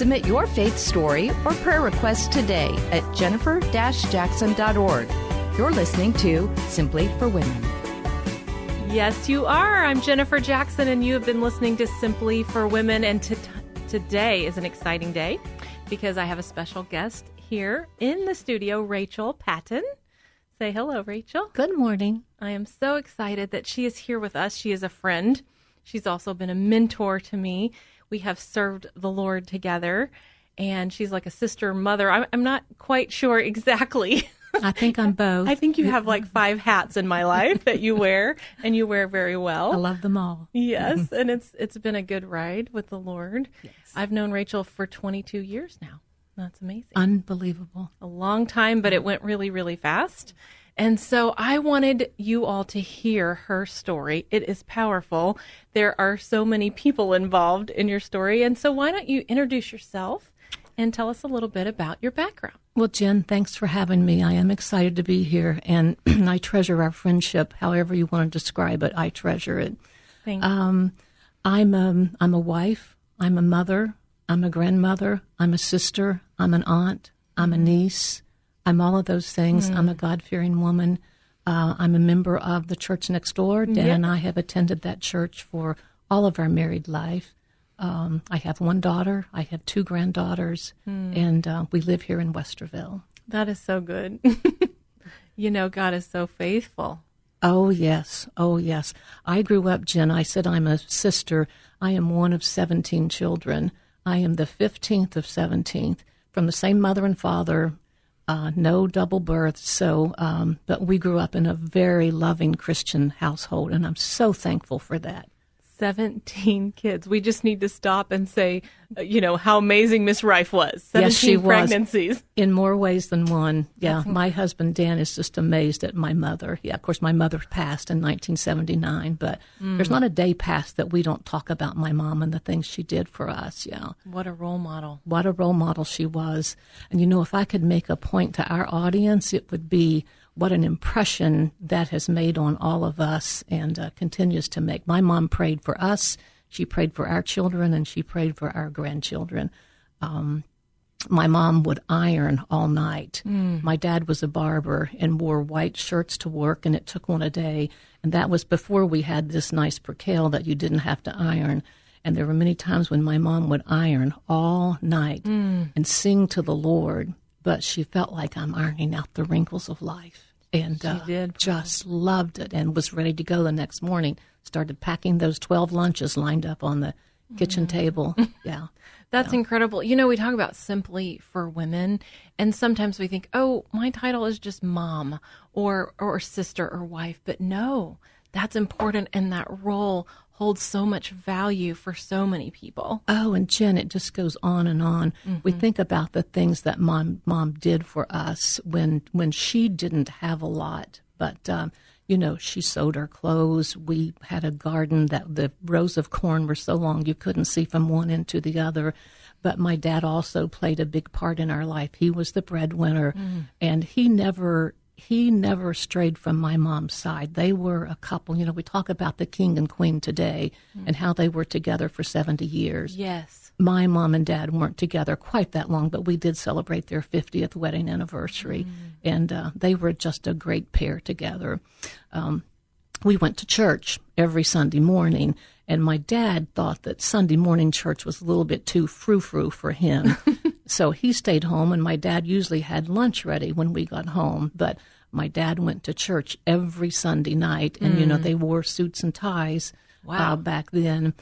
Submit your faith story or prayer request today at jennifer-jackson.org. You're listening to Simply for Women. Yes, you are. I'm Jennifer Jackson, and you have been listening to Simply for Women. And to, today is an exciting day because I have a special guest here in the studio, Rachel Patton. Say hello, Rachel. Good morning. I am so excited that she is here with us. She is a friend. She's also been a mentor to me. We have served the Lord together, and she's like a sister, mother. I'm, I'm not quite sure exactly. I think I'm both. I think you have like five hats in my life that you wear, and you wear very well. I love them all. Yes, and it's it's been a good ride with the Lord. Yes. I've known Rachel for 22 years now. That's amazing. Unbelievable. A long time, but it went really, really fast. And so I wanted you all to hear her story. It is powerful. There are so many people involved in your story. And so why don't you introduce yourself and tell us a little bit about your background? Well, Jen, thanks for having me. I am excited to be here, and I treasure our friendship. However you want to describe it, I treasure it. Thank you. Um, I'm um, I'm a wife. I'm a mother. I'm a grandmother. I'm a sister. I'm an aunt. I'm a niece. I'm all of those things. I'm a God fearing woman. Uh, I'm a member of the church next door. Dan Yeah. and I have attended that church for all of our married life. Um, I have one daughter. I have two granddaughters, and uh, we live here in Westerville. That is so good. you know, God is so faithful. Oh, yes. Oh, yes. I grew up, Jen. I said I'm a sister. I am one of 17 children. I am the 15th of 17th from the same mother and father, uh, no double birth. So, um, but we grew up in a very loving Christian household, and I'm so thankful for that. 17 kids. We just need to stop and say, uh, you know, how amazing Miss Rife was. 17 Yes, she was. pregnancies. In more ways than one. Yeah, my husband Dan is just amazed at my mother. Yeah, of course, my mother passed in 1979, but there's not a day passed that we don't talk about my mom and the things she did for us. Yeah. What a role model. what a role model she was. And you know, if I could make a point to our audience, it would be what an impression that has made on all of us and uh, continues to make. My mom prayed for us, she prayed for our children, and she prayed for our grandchildren. Um, my mom would iron all night. My dad was a barber and wore white shirts to work, and it took one a day. And that was before we had this nice percale that you didn't have to iron. And there were many times when my mom would iron all night and sing to the Lord, but she felt like I'm ironing out the wrinkles of life. And uh, did. just loved it and was ready to go the next morning. Started packing those 12 lunches lined up on the kitchen table. Yeah. That's incredible. You know, we talk about simply for women, and sometimes we think, oh, my title is just mom or or sister or wife, but no, that's important, and that role holds so much value for so many people. Oh, and Jen, it just goes on and on. We think about the things that mom mom did for us when when she didn't have a lot, but um, you know she sewed our clothes. We had a garden that the rows of corn were so long you couldn't see from one end to the other. But my dad also played a big part in our life. He was the breadwinner, and he never he never strayed from my mom's side. They were a couple. You know, we talk about the king and queen today and how they were together for 70 years. Yes. My mom and dad weren't together quite that long, but we did celebrate their 50th wedding anniversary, and uh, they were just a great pair together. Um, we went to church every Sunday morning, and my dad thought that Sunday morning church was a little bit too frou frou for him. so he stayed home, and my dad usually had lunch ready when we got home. But my dad went to church every Sunday night, and you know, they wore suits and ties Wow. uh, back then.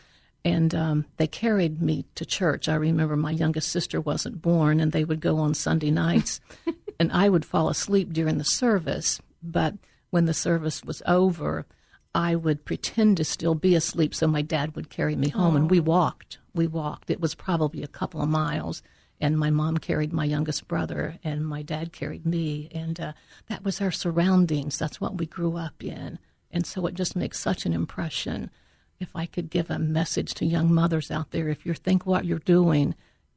And um, they carried me to church. I remember my youngest sister wasn't born, and they would go on Sunday nights, and I would fall asleep during the service. But when the service was over, I would pretend to still be asleep so my dad would carry me home. And we walked. We walked. It was probably a couple of miles. And my mom carried my youngest brother, and my dad carried me. And uh, that was our surroundings. That's what we grew up in. And so it just makes such an impression. If I could give a message to young mothers out there, if you think what you're doing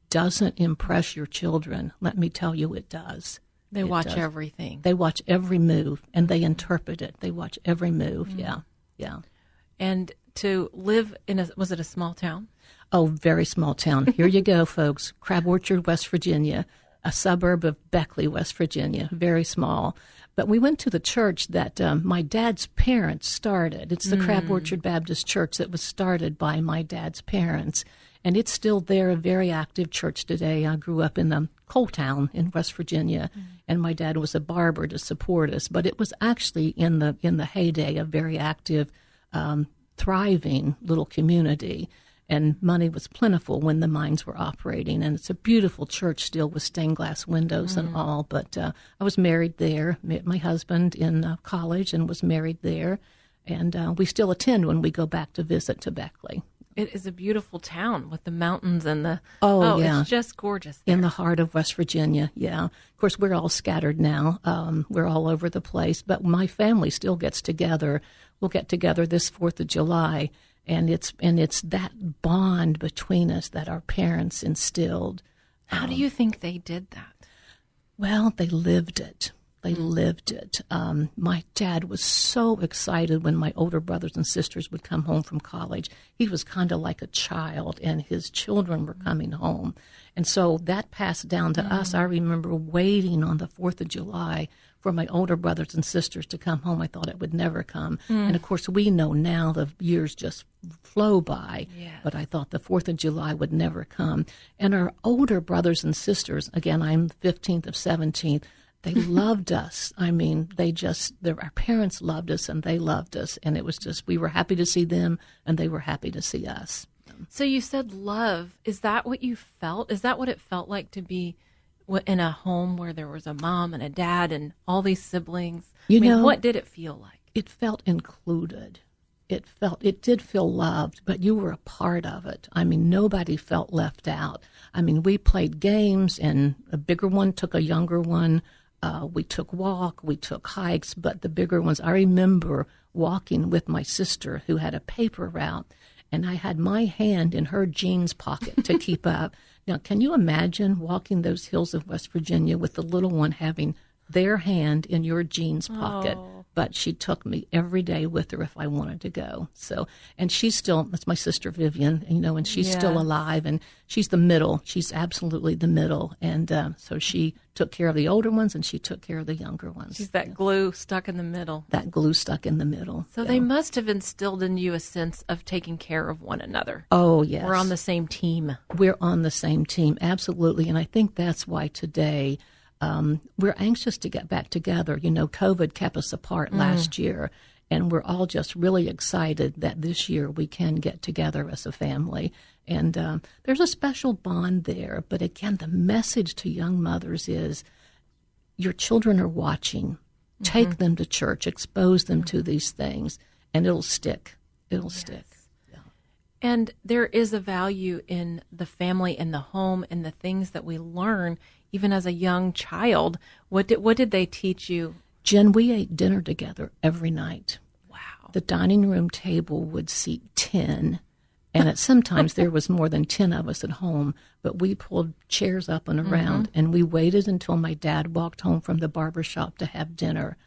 doesn't impress your children, let me tell you it does. They It watch does. everything. They watch every move and they interpret it. They watch every move. Mm. Yeah. Yeah. And to live in a was it a small town? Oh, very small town. Here you go, folks. Crab Orchard, West Virginia, a suburb of Beckley, West Virginia. Very small. But we went to the church that um, my dad's parents started. It's the Crab Orchard Baptist Church that was started by my dad's parents. And it's still there, a very active church today. I grew up in the coal town in West Virginia, and my dad was a barber to support us. But it was actually in the in the heyday a very active, um, thriving little community and money was plentiful when the mines were operating. And it's a beautiful church still with stained glass windows and all. But uh, I was married there, met my husband in uh, college, and was married there. And uh, we still attend when we go back to visit to Beckley. It is a beautiful town with the mountains and the Oh, yeah. it's just gorgeous. There. in the heart of West Virginia. Yeah. Of course, we're all scattered now. Um, we're all over the place, but my family still gets together. We'll get together this Fourth of July, and it's and it's that bond between us that our parents instilled. How do um, you think they did that? Well, they lived it. They mm. lived it. Um, my dad was so excited when my older brothers and sisters would come home from college. He was kind of like a child, and his children were mm. coming home. And so that passed down to us. Mm. I remember waiting on the 4th of July for my older brothers and sisters to come home. I thought it would never come. Hmm. And of course, we know now the years just flow by. But I thought the 4th of July would never come. And our older brothers and sisters, again, I'm the 15th of 17th, they loved us. I mean, they just, our parents loved us and they loved us. And it was just, we were happy to see them and they were happy to see us. So you said love. Is that what you felt? Is that what it felt like to be in a home where there was a mom and a dad and all these siblings? You I mean, know- what did it feel like? it felt included. It felt it did feel loved, but you were a part of it. I mean, nobody felt left out. I mean, we played games, and a bigger one took a younger one. Uh, we took walk, we took hikes, but the bigger ones. I remember walking with my sister who had a paper route, and I had my hand in her jeans pocket to keep up. Now, can you imagine walking those hills of West Virginia with the little one having their hand in your jeans pocket? Oh. But she took me every day with her if I wanted to go. So, and she's still, that's my sister Vivian, you know, and she's still alive and she's the middle. She's absolutely the middle. And uh, so she took care of the older ones and she took care of the younger ones. She's that glue stuck in the middle. that glue stuck in the middle. So they must have instilled in you a sense of taking care of one another. Oh, yes. We're on the same team. we're on the same team, absolutely. And I think that's why today um, we're anxious to get back together. You know, COVID kept us apart last year, and we're all just really excited that this year we can get together as a family. And um, there's a special bond there. But again, the message to young mothers is your children are watching. Take them to church, expose them to these things, and it'll stick. It'll stick. And there is a value in the family and the home and the things that we learn even as a young child. What did what did they teach you? Jen, we ate dinner together every night. Wow. The dining room table would seat 10, and at sometimes there was more than 10 of us at home, but we pulled chairs up and mm-hmm. around, and we waited until my dad walked home from the barber shop to have dinner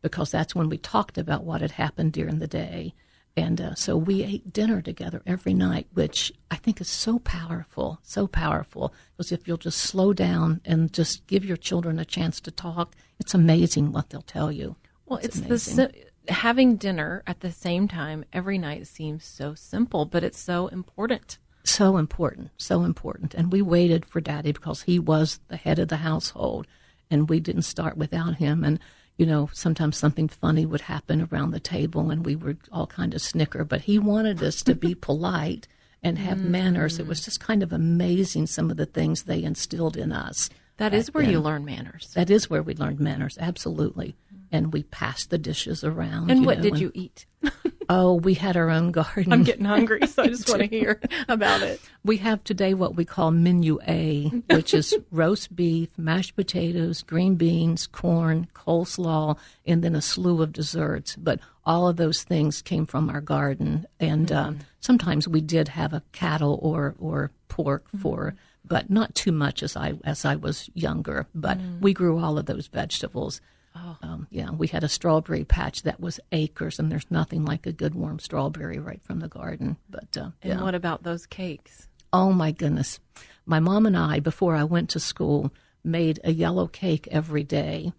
because that's when we talked about what had happened during the day. And uh, so we ate dinner together every night, which I think is so powerful, so powerful. Because if you'll just slow down and just give your children a chance to talk, it's amazing what they'll tell you. Well, it's, the having dinner at the same time every night seems so simple, but it's so important. So important, so important. And we waited for Daddy because he was the head of the household, and we didn't start without him. And you know, sometimes something funny would happen around the table, and we would all kind of snicker. But he wanted us to be polite and have mm. manners. It was just kind of amazing some of the things they instilled in us. That is where you learn manners. That is where we learned manners, absolutely. And we passed the dishes around. And what know, did you eat? Oh, we had our own garden. I'm getting hungry, so I just want to hear about it. We have today what we call menu A, which is roast beef, mashed potatoes, green beans, corn, coleslaw, and then a slew of desserts. But all of those things came from our garden, and mm-hmm. uh, sometimes we did have a cattle or or pork mm-hmm. for, but not too much as I as I was younger. But mm-hmm. we grew all of those vegetables. Oh. Um, yeah, we had a strawberry patch that was acres, and there's nothing like a good warm strawberry right from the garden. But uh, and yeah. what about those cakes? Oh my goodness, my mom and I, before I went to school, made a yellow cake every day,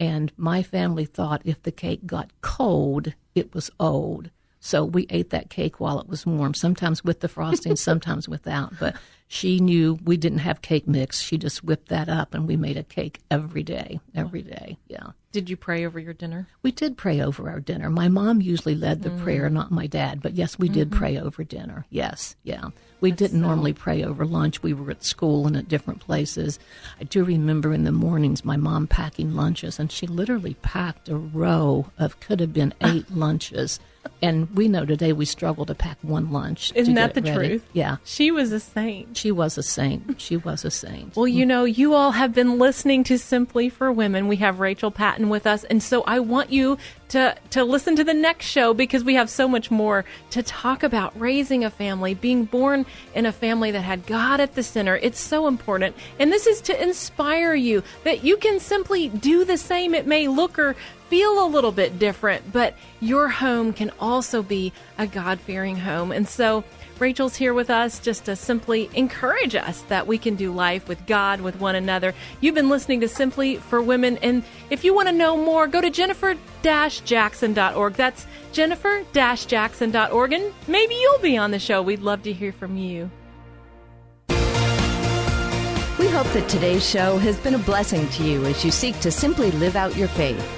and my family thought if the cake got cold, it was old. So we ate that cake while it was warm, sometimes with the frosting, sometimes without. But she knew we didn't have cake mix. She just whipped that up and we made a cake every day, every day. Yeah. Did you pray over your dinner? We did pray over our dinner. My mom usually led the mm. prayer, not my dad, but yes, we did mm-hmm. pray over dinner. Yes, yeah. We That's didn't so... normally pray over lunch. We were at school and at different places. I do remember in the mornings my mom packing lunches, and she literally packed a row of could have been eight lunches and we know today we struggle to pack one lunch. Isn't that the ready. truth? Yeah. She was a saint. She was a saint. She was a saint. Well, you know, you all have been listening to Simply for Women. We have Rachel Patton with us, and so I want you to to listen to the next show because we have so much more to talk about raising a family, being born in a family that had God at the center. It's so important. And this is to inspire you that you can simply do the same. It may look or feel a little bit different, but your home can also be a God fearing home. And so, Rachel's here with us just to simply encourage us that we can do life with God, with one another. You've been listening to Simply for Women, and if you want to know more, go to jennifer jackson.org. That's jennifer jackson.org, and maybe you'll be on the show. We'd love to hear from you. We hope that today's show has been a blessing to you as you seek to simply live out your faith.